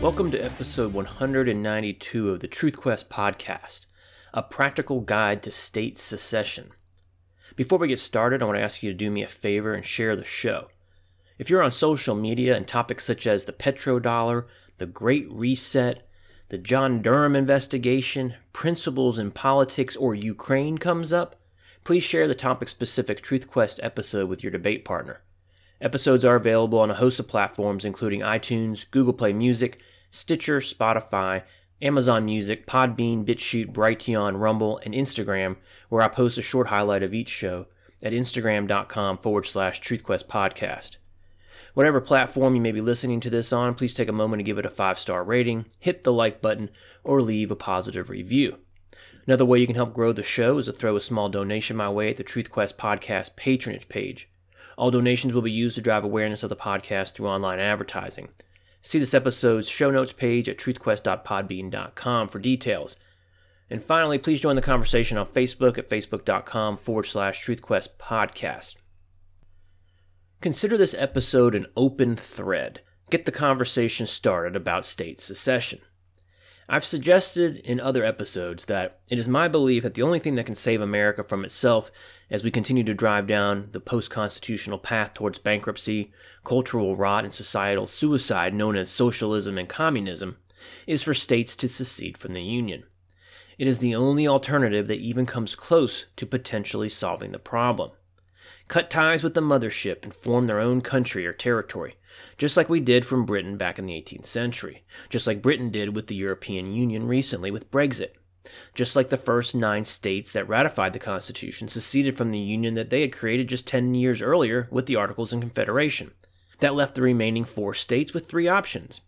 Welcome to episode 192 of the Truth Quest podcast, a practical guide to state secession. Before we get started, I want to ask you to do me a favor and share the show. If you're on social media and topics such as the petrodollar, the Great Reset, the John Durham investigation, principles in politics, or Ukraine comes up, please share the topic specific Truth Quest episode with your debate partner. Episodes are available on a host of platforms including iTunes, Google Play Music, Stitcher, Spotify, Amazon Music, Podbean, BitChute, Brighteon, Rumble, and Instagram, where I post a short highlight of each show at instagram.com forward slash truthquest podcast. Whatever platform you may be listening to this on, please take a moment to give it a five star rating, hit the like button, or leave a positive review. Another way you can help grow the show is to throw a small donation my way at the TruthQuest podcast patronage page. All donations will be used to drive awareness of the podcast through online advertising. See this episode's show notes page at truthquest.podbean.com for details. And finally, please join the conversation on Facebook at facebook.com forward slash truthquest podcast. Consider this episode an open thread. Get the conversation started about state secession. I've suggested in other episodes that it is my belief that the only thing that can save America from itself as we continue to drive down the post constitutional path towards bankruptcy, cultural rot, and societal suicide known as socialism and communism is for states to secede from the Union. It is the only alternative that even comes close to potentially solving the problem cut ties with the mothership, and form their own country or territory, just like we did from Britain back in the 18th century, just like Britain did with the European Union recently with Brexit. Just like the first nine states that ratified the Constitution seceded from the Union that they had created just 10 years earlier with the Articles of Confederation. That left the remaining four states with three options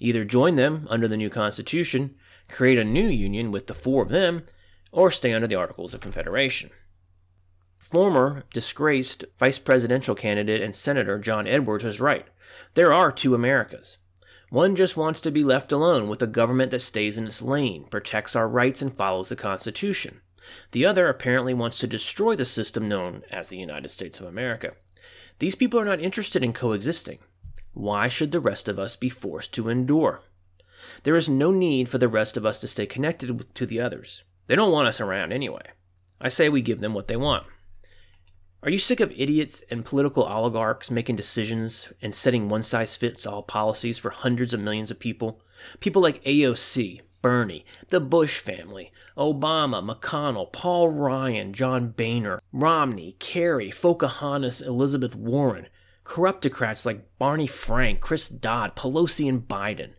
either join them under the new Constitution, create a new Union with the four of them, or stay under the Articles of Confederation. Former disgraced vice presidential candidate and Senator John Edwards was right. There are two Americas. One just wants to be left alone with a government that stays in its lane, protects our rights, and follows the Constitution. The other apparently wants to destroy the system known as the United States of America. These people are not interested in coexisting. Why should the rest of us be forced to endure? There is no need for the rest of us to stay connected to the others. They don't want us around anyway. I say we give them what they want. Are you sick of idiots and political oligarchs making decisions and setting one size fits all policies for hundreds of millions of people? People like AOC, Bernie, the Bush family, Obama, McConnell, Paul Ryan, John Boehner, Romney, Kerry, Pocahontas, Elizabeth Warren, corruptocrats like Barney Frank, Chris Dodd, Pelosi, and Biden.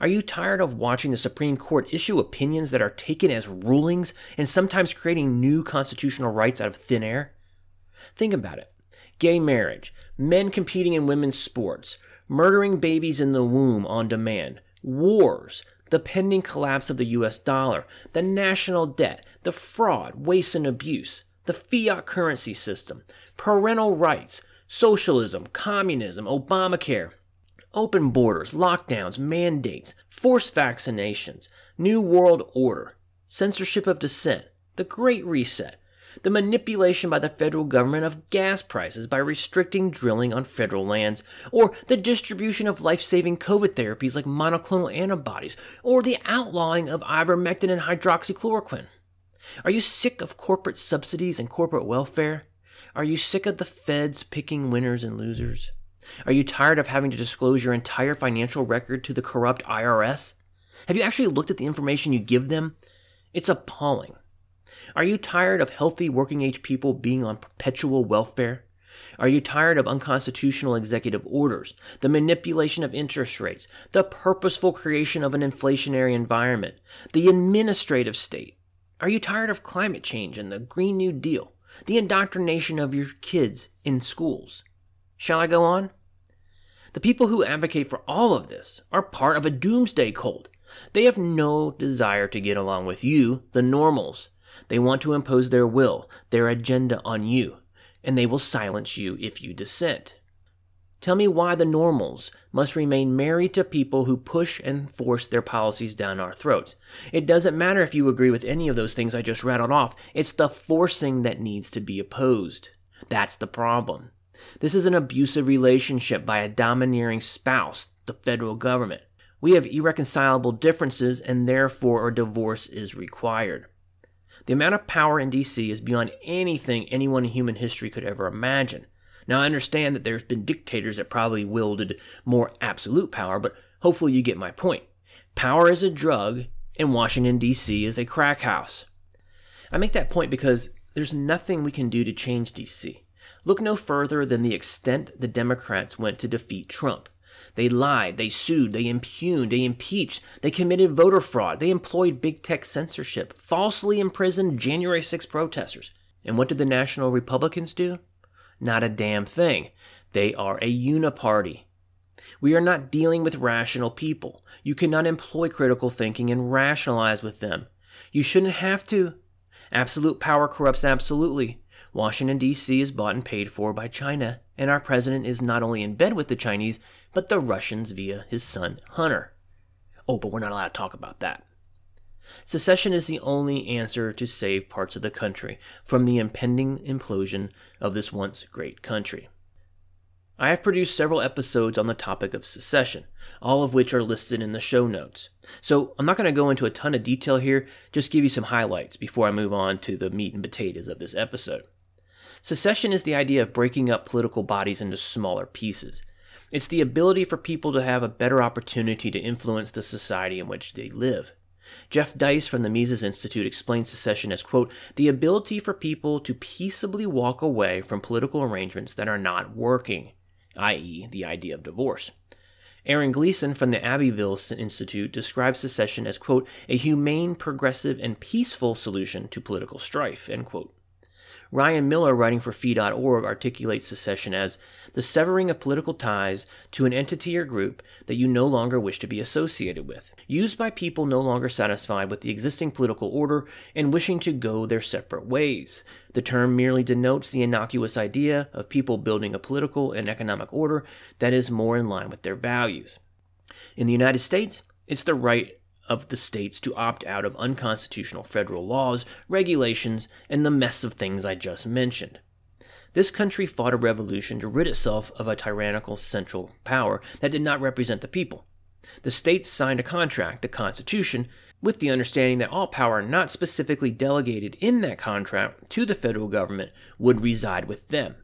Are you tired of watching the Supreme Court issue opinions that are taken as rulings and sometimes creating new constitutional rights out of thin air? Think about it. Gay marriage, men competing in women's sports, murdering babies in the womb on demand, wars, the pending collapse of the US dollar, the national debt, the fraud, waste, and abuse, the fiat currency system, parental rights, socialism, communism, Obamacare, open borders, lockdowns, mandates, forced vaccinations, New World Order, censorship of dissent, the Great Reset, the manipulation by the federal government of gas prices by restricting drilling on federal lands, or the distribution of life saving COVID therapies like monoclonal antibodies, or the outlawing of ivermectin and hydroxychloroquine. Are you sick of corporate subsidies and corporate welfare? Are you sick of the feds picking winners and losers? Are you tired of having to disclose your entire financial record to the corrupt IRS? Have you actually looked at the information you give them? It's appalling. Are you tired of healthy working age people being on perpetual welfare? Are you tired of unconstitutional executive orders, the manipulation of interest rates, the purposeful creation of an inflationary environment, the administrative state? Are you tired of climate change and the Green New Deal, the indoctrination of your kids in schools? Shall I go on? The people who advocate for all of this are part of a doomsday cult. They have no desire to get along with you, the normals. They want to impose their will, their agenda on you, and they will silence you if you dissent. Tell me why the normals must remain married to people who push and force their policies down our throats. It doesn't matter if you agree with any of those things I just rattled off, it's the forcing that needs to be opposed. That's the problem. This is an abusive relationship by a domineering spouse, the federal government. We have irreconcilable differences, and therefore a divorce is required. The amount of power in DC is beyond anything anyone in human history could ever imagine. Now, I understand that there's been dictators that probably wielded more absolute power, but hopefully you get my point. Power is a drug, and Washington, D.C. is a crack house. I make that point because there's nothing we can do to change D.C. Look no further than the extent the Democrats went to defeat Trump. They lied, they sued, they impugned, they impeached, they committed voter fraud, they employed big tech censorship, falsely imprisoned January 6 protesters. And what did the National Republicans do? Not a damn thing. They are a uniparty. We are not dealing with rational people. You cannot employ critical thinking and rationalize with them. You shouldn't have to. Absolute power corrupts absolutely. Washington, D.C. is bought and paid for by China, and our president is not only in bed with the Chinese, but the Russians via his son Hunter. Oh, but we're not allowed to talk about that. Secession is the only answer to save parts of the country from the impending implosion of this once great country. I have produced several episodes on the topic of secession, all of which are listed in the show notes. So I'm not going to go into a ton of detail here, just give you some highlights before I move on to the meat and potatoes of this episode. Secession is the idea of breaking up political bodies into smaller pieces. It's the ability for people to have a better opportunity to influence the society in which they live. Jeff Deist from the Mises Institute explains secession as, quote, the ability for people to peaceably walk away from political arrangements that are not working, i.e., the idea of divorce. Aaron Gleason from the Abbeville Institute describes secession as, quote, a humane, progressive, and peaceful solution to political strife, end quote. Ryan Miller, writing for Fee.org, articulates secession as the severing of political ties to an entity or group that you no longer wish to be associated with, used by people no longer satisfied with the existing political order and wishing to go their separate ways. The term merely denotes the innocuous idea of people building a political and economic order that is more in line with their values. In the United States, it's the right of the states to opt out of unconstitutional federal laws, regulations, and the mess of things I just mentioned. This country fought a revolution to rid itself of a tyrannical central power that did not represent the people. The states signed a contract, the Constitution, with the understanding that all power not specifically delegated in that contract to the federal government would reside with them.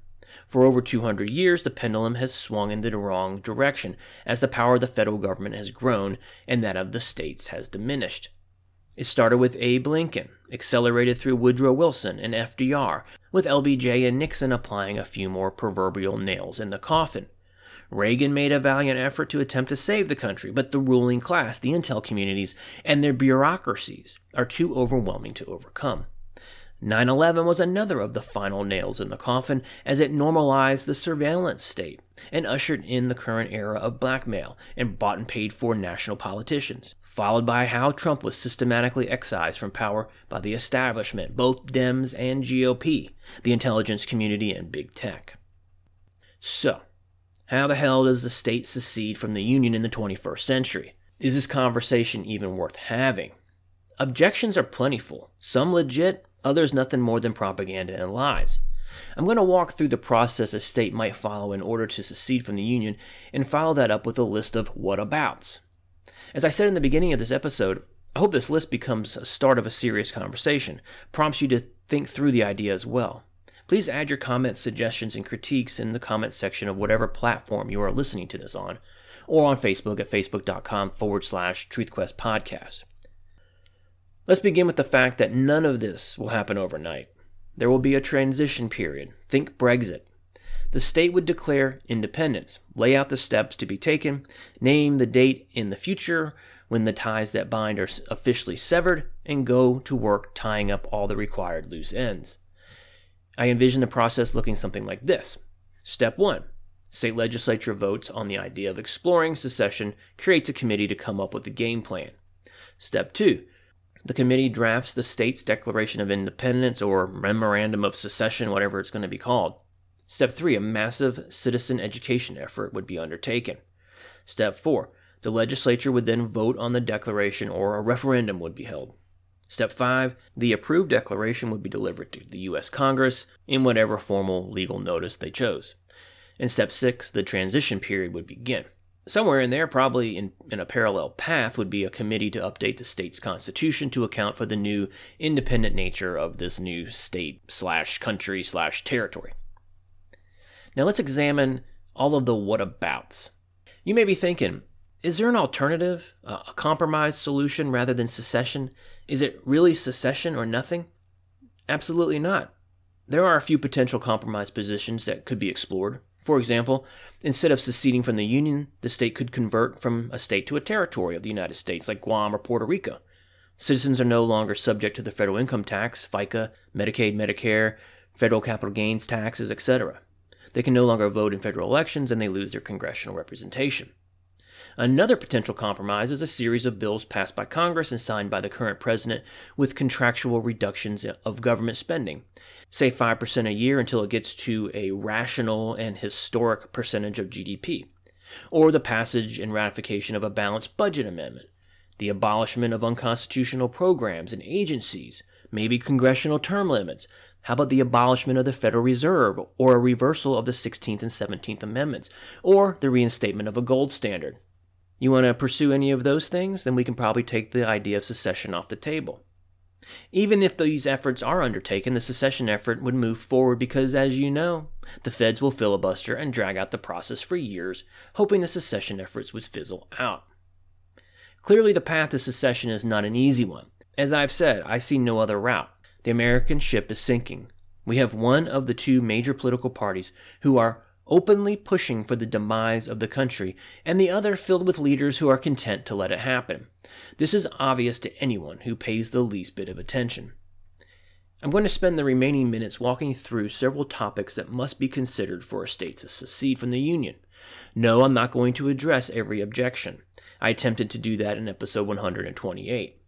For over 200 years, the pendulum has swung in the wrong direction as the power of the federal government has grown and that of the states has diminished. It started with Abe Lincoln, accelerated through Woodrow Wilson and FDR, with LBJ and Nixon applying a few more proverbial nails in the coffin. Reagan made a valiant effort to attempt to save the country, but the ruling class, the intel communities, and their bureaucracies are too overwhelming to overcome. 9 11 was another of the final nails in the coffin as it normalized the surveillance state and ushered in the current era of blackmail and bought and paid for national politicians, followed by how Trump was systematically excised from power by the establishment, both Dems and GOP, the intelligence community, and big tech. So, how the hell does the state secede from the Union in the 21st century? Is this conversation even worth having? Objections are plentiful, some legit, others nothing more than propaganda and lies. I'm going to walk through the process a state might follow in order to secede from the Union and follow that up with a list of whatabouts. As I said in the beginning of this episode, I hope this list becomes a start of a serious conversation, prompts you to think through the idea as well. Please add your comments, suggestions, and critiques in the comment section of whatever platform you are listening to this on, or on Facebook at facebook.com forward slash truthquest podcast. Let's begin with the fact that none of this will happen overnight. There will be a transition period. Think Brexit. The state would declare independence, lay out the steps to be taken, name the date in the future when the ties that bind are officially severed, and go to work tying up all the required loose ends. I envision the process looking something like this Step 1 State legislature votes on the idea of exploring secession, creates a committee to come up with a game plan. Step 2 the committee drafts the state's Declaration of Independence or Memorandum of Secession, whatever it's going to be called. Step 3 A massive citizen education effort would be undertaken. Step 4 The legislature would then vote on the declaration or a referendum would be held. Step 5 The approved declaration would be delivered to the U.S. Congress in whatever formal legal notice they chose. And step 6 The transition period would begin. Somewhere in there, probably in, in a parallel path, would be a committee to update the state's constitution to account for the new independent nature of this new state slash country slash territory. Now let's examine all of the whatabouts. You may be thinking, is there an alternative, a compromise solution rather than secession? Is it really secession or nothing? Absolutely not. There are a few potential compromise positions that could be explored. For example, instead of seceding from the Union, the state could convert from a state to a territory of the United States, like Guam or Puerto Rico. Citizens are no longer subject to the federal income tax, FICA, Medicaid, Medicare, federal capital gains taxes, etc. They can no longer vote in federal elections and they lose their congressional representation. Another potential compromise is a series of bills passed by Congress and signed by the current president with contractual reductions of government spending, say 5% a year until it gets to a rational and historic percentage of GDP, or the passage and ratification of a balanced budget amendment, the abolishment of unconstitutional programs and agencies, maybe congressional term limits. How about the abolishment of the Federal Reserve, or a reversal of the 16th and 17th Amendments, or the reinstatement of a gold standard? You want to pursue any of those things? Then we can probably take the idea of secession off the table. Even if these efforts are undertaken, the secession effort would move forward because, as you know, the feds will filibuster and drag out the process for years, hoping the secession efforts would fizzle out. Clearly, the path to secession is not an easy one. As I've said, I see no other route. The American ship is sinking. We have one of the two major political parties who are openly pushing for the demise of the country, and the other filled with leaders who are content to let it happen. This is obvious to anyone who pays the least bit of attention. I'm going to spend the remaining minutes walking through several topics that must be considered for a state to secede from the Union. No, I'm not going to address every objection. I attempted to do that in episode 128.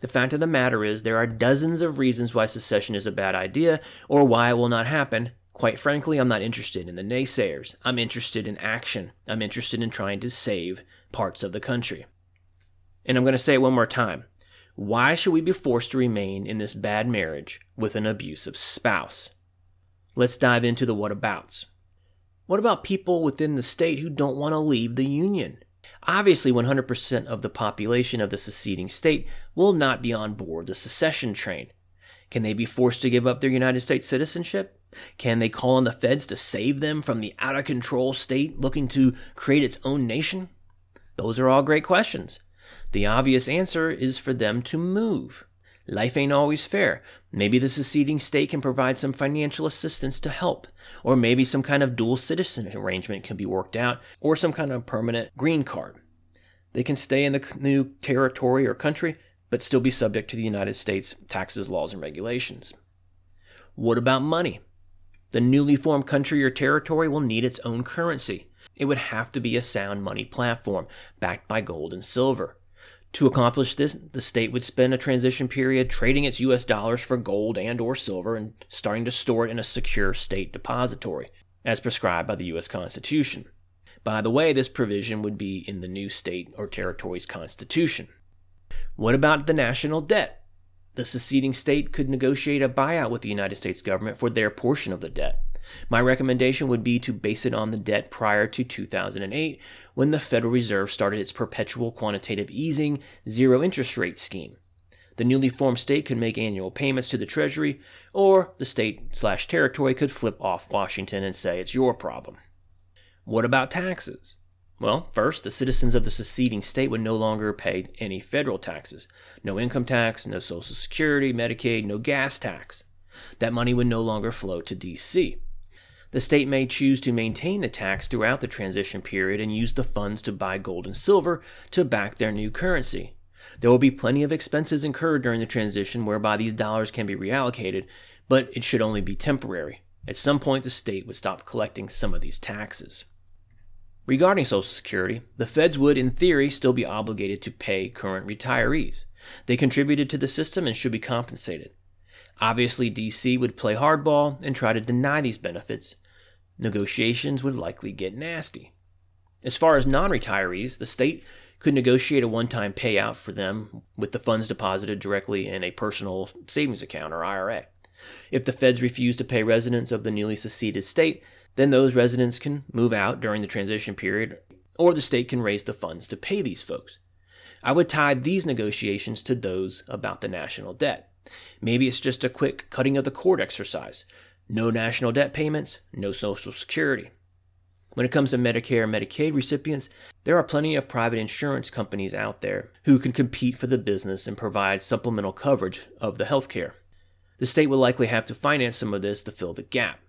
The fact of the matter is, there are dozens of reasons why secession is a bad idea or why it will not happen, Quite frankly, I'm not interested in the naysayers. I'm interested in action. I'm interested in trying to save parts of the country. And I'm going to say it one more time. Why should we be forced to remain in this bad marriage with an abusive spouse? Let's dive into the whatabouts. What about people within the state who don't want to leave the Union? Obviously, 100% of the population of the seceding state will not be on board the secession train. Can they be forced to give up their United States citizenship? Can they call on the feds to save them from the out of control state looking to create its own nation? Those are all great questions. The obvious answer is for them to move. Life ain't always fair. Maybe the seceding state can provide some financial assistance to help, or maybe some kind of dual citizen arrangement can be worked out, or some kind of permanent green card. They can stay in the new territory or country, but still be subject to the United States taxes, laws, and regulations. What about money? The newly formed country or territory will need its own currency. It would have to be a sound money platform, backed by gold and silver. To accomplish this, the state would spend a transition period trading its US dollars for gold and or silver and starting to store it in a secure state depository, as prescribed by the US Constitution. By the way, this provision would be in the new state or territory's constitution. What about the national debt? The seceding state could negotiate a buyout with the United States government for their portion of the debt. My recommendation would be to base it on the debt prior to 2008, when the Federal Reserve started its perpetual quantitative easing zero interest rate scheme. The newly formed state could make annual payments to the Treasury, or the state slash territory could flip off Washington and say it's your problem. What about taxes? Well, first, the citizens of the seceding state would no longer pay any federal taxes. No income tax, no Social Security, Medicaid, no gas tax. That money would no longer flow to D.C. The state may choose to maintain the tax throughout the transition period and use the funds to buy gold and silver to back their new currency. There will be plenty of expenses incurred during the transition whereby these dollars can be reallocated, but it should only be temporary. At some point, the state would stop collecting some of these taxes. Regarding Social Security, the feds would, in theory, still be obligated to pay current retirees. They contributed to the system and should be compensated. Obviously, DC would play hardball and try to deny these benefits. Negotiations would likely get nasty. As far as non retirees, the state could negotiate a one time payout for them with the funds deposited directly in a personal savings account or IRA. If the feds refuse to pay residents of the newly seceded state, then those residents can move out during the transition period, or the state can raise the funds to pay these folks. I would tie these negotiations to those about the national debt. Maybe it's just a quick cutting of the cord exercise. No national debt payments, no Social Security. When it comes to Medicare and Medicaid recipients, there are plenty of private insurance companies out there who can compete for the business and provide supplemental coverage of the health care. The state will likely have to finance some of this to fill the gap.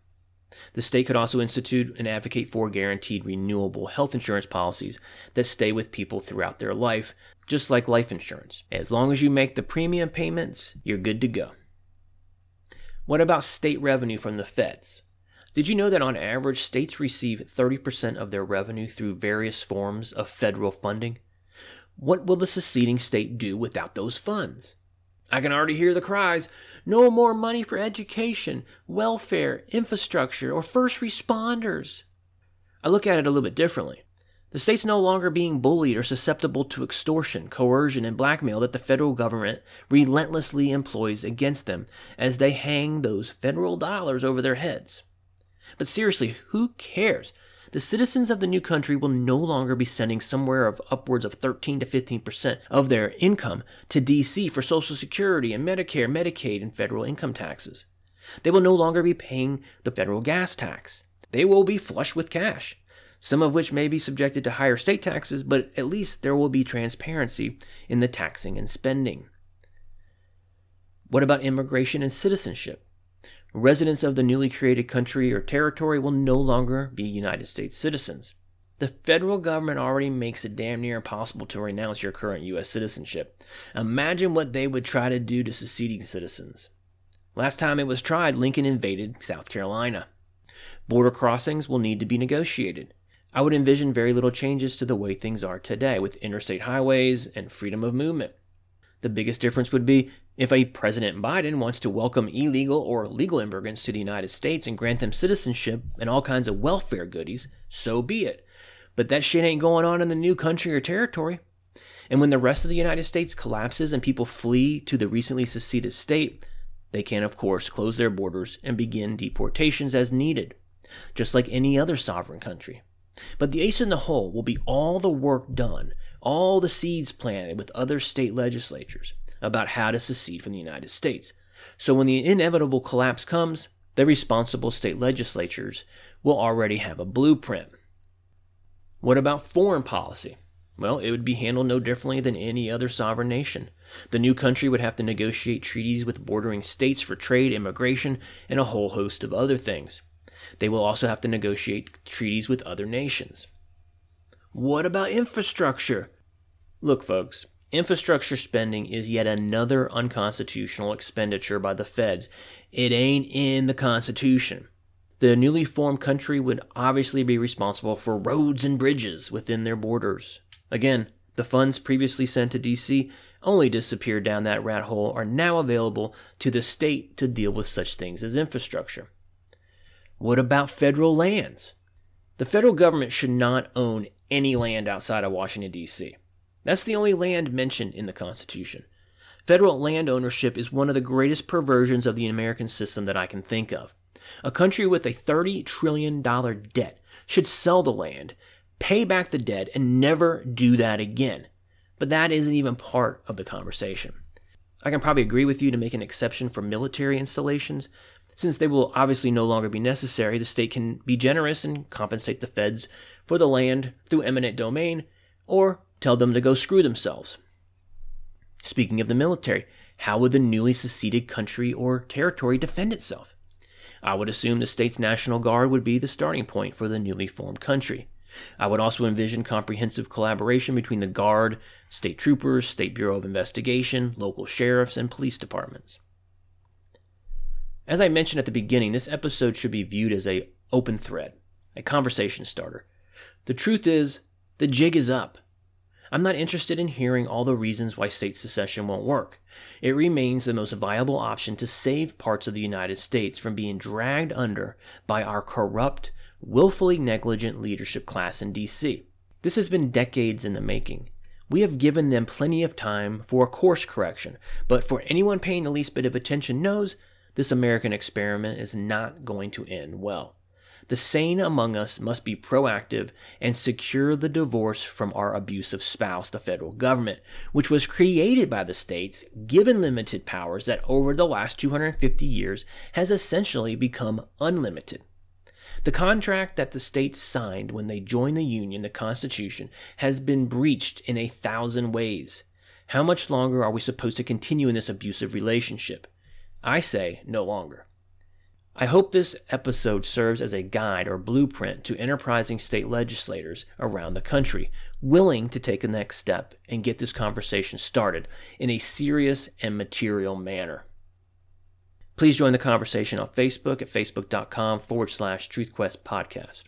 The state could also institute and advocate for guaranteed renewable health insurance policies that stay with people throughout their life, just like life insurance. As long as you make the premium payments, you're good to go. What about state revenue from the feds? Did you know that on average, states receive 30% of their revenue through various forms of federal funding? What will the seceding state do without those funds? I can already hear the cries no more money for education, welfare, infrastructure, or first responders. I look at it a little bit differently. The state's no longer being bullied or susceptible to extortion, coercion, and blackmail that the federal government relentlessly employs against them as they hang those federal dollars over their heads. But seriously, who cares? The citizens of the new country will no longer be sending somewhere of upwards of 13 to 15% of their income to DC for Social Security and Medicare, Medicaid, and federal income taxes. They will no longer be paying the federal gas tax. They will be flush with cash, some of which may be subjected to higher state taxes, but at least there will be transparency in the taxing and spending. What about immigration and citizenship? Residents of the newly created country or territory will no longer be United States citizens. The federal government already makes it damn near impossible to renounce your current U.S. citizenship. Imagine what they would try to do to seceding citizens. Last time it was tried, Lincoln invaded South Carolina. Border crossings will need to be negotiated. I would envision very little changes to the way things are today with interstate highways and freedom of movement. The biggest difference would be if a President Biden wants to welcome illegal or legal immigrants to the United States and grant them citizenship and all kinds of welfare goodies, so be it. But that shit ain't going on in the new country or territory. And when the rest of the United States collapses and people flee to the recently seceded state, they can, of course, close their borders and begin deportations as needed, just like any other sovereign country. But the ace in the hole will be all the work done, all the seeds planted with other state legislatures about how to secede from the United States. So when the inevitable collapse comes, the responsible state legislatures will already have a blueprint. What about foreign policy? Well, it would be handled no differently than any other sovereign nation. The new country would have to negotiate treaties with bordering states for trade, immigration, and a whole host of other things. They will also have to negotiate treaties with other nations. What about infrastructure? Look, folks, Infrastructure spending is yet another unconstitutional expenditure by the feds. It ain't in the Constitution. The newly formed country would obviously be responsible for roads and bridges within their borders. Again, the funds previously sent to DC only disappeared down that rat hole are now available to the state to deal with such things as infrastructure. What about federal lands? The federal government should not own any land outside of Washington, D.C. That's the only land mentioned in the Constitution. Federal land ownership is one of the greatest perversions of the American system that I can think of. A country with a $30 trillion debt should sell the land, pay back the debt, and never do that again. But that isn't even part of the conversation. I can probably agree with you to make an exception for military installations. Since they will obviously no longer be necessary, the state can be generous and compensate the feds for the land through eminent domain, or tell them to go screw themselves. Speaking of the military, how would the newly seceded country or territory defend itself? I would assume the state's National Guard would be the starting point for the newly formed country. I would also envision comprehensive collaboration between the Guard, state troopers, State Bureau of Investigation, local sheriffs, and police departments. As I mentioned at the beginning, this episode should be viewed as a open thread, a conversation starter. The truth is, the jig is up. I'm not interested in hearing all the reasons why state secession won't work. It remains the most viable option to save parts of the United States from being dragged under by our corrupt, willfully negligent leadership class in D.C. This has been decades in the making. We have given them plenty of time for a course correction, but for anyone paying the least bit of attention knows this American experiment is not going to end well. The sane among us must be proactive and secure the divorce from our abusive spouse, the federal government, which was created by the states, given limited powers that over the last 250 years has essentially become unlimited. The contract that the states signed when they joined the Union, the Constitution, has been breached in a thousand ways. How much longer are we supposed to continue in this abusive relationship? I say no longer. I hope this episode serves as a guide or blueprint to enterprising state legislators around the country willing to take the next step and get this conversation started in a serious and material manner. Please join the conversation on Facebook at facebook.com forward slash TruthQuest podcast.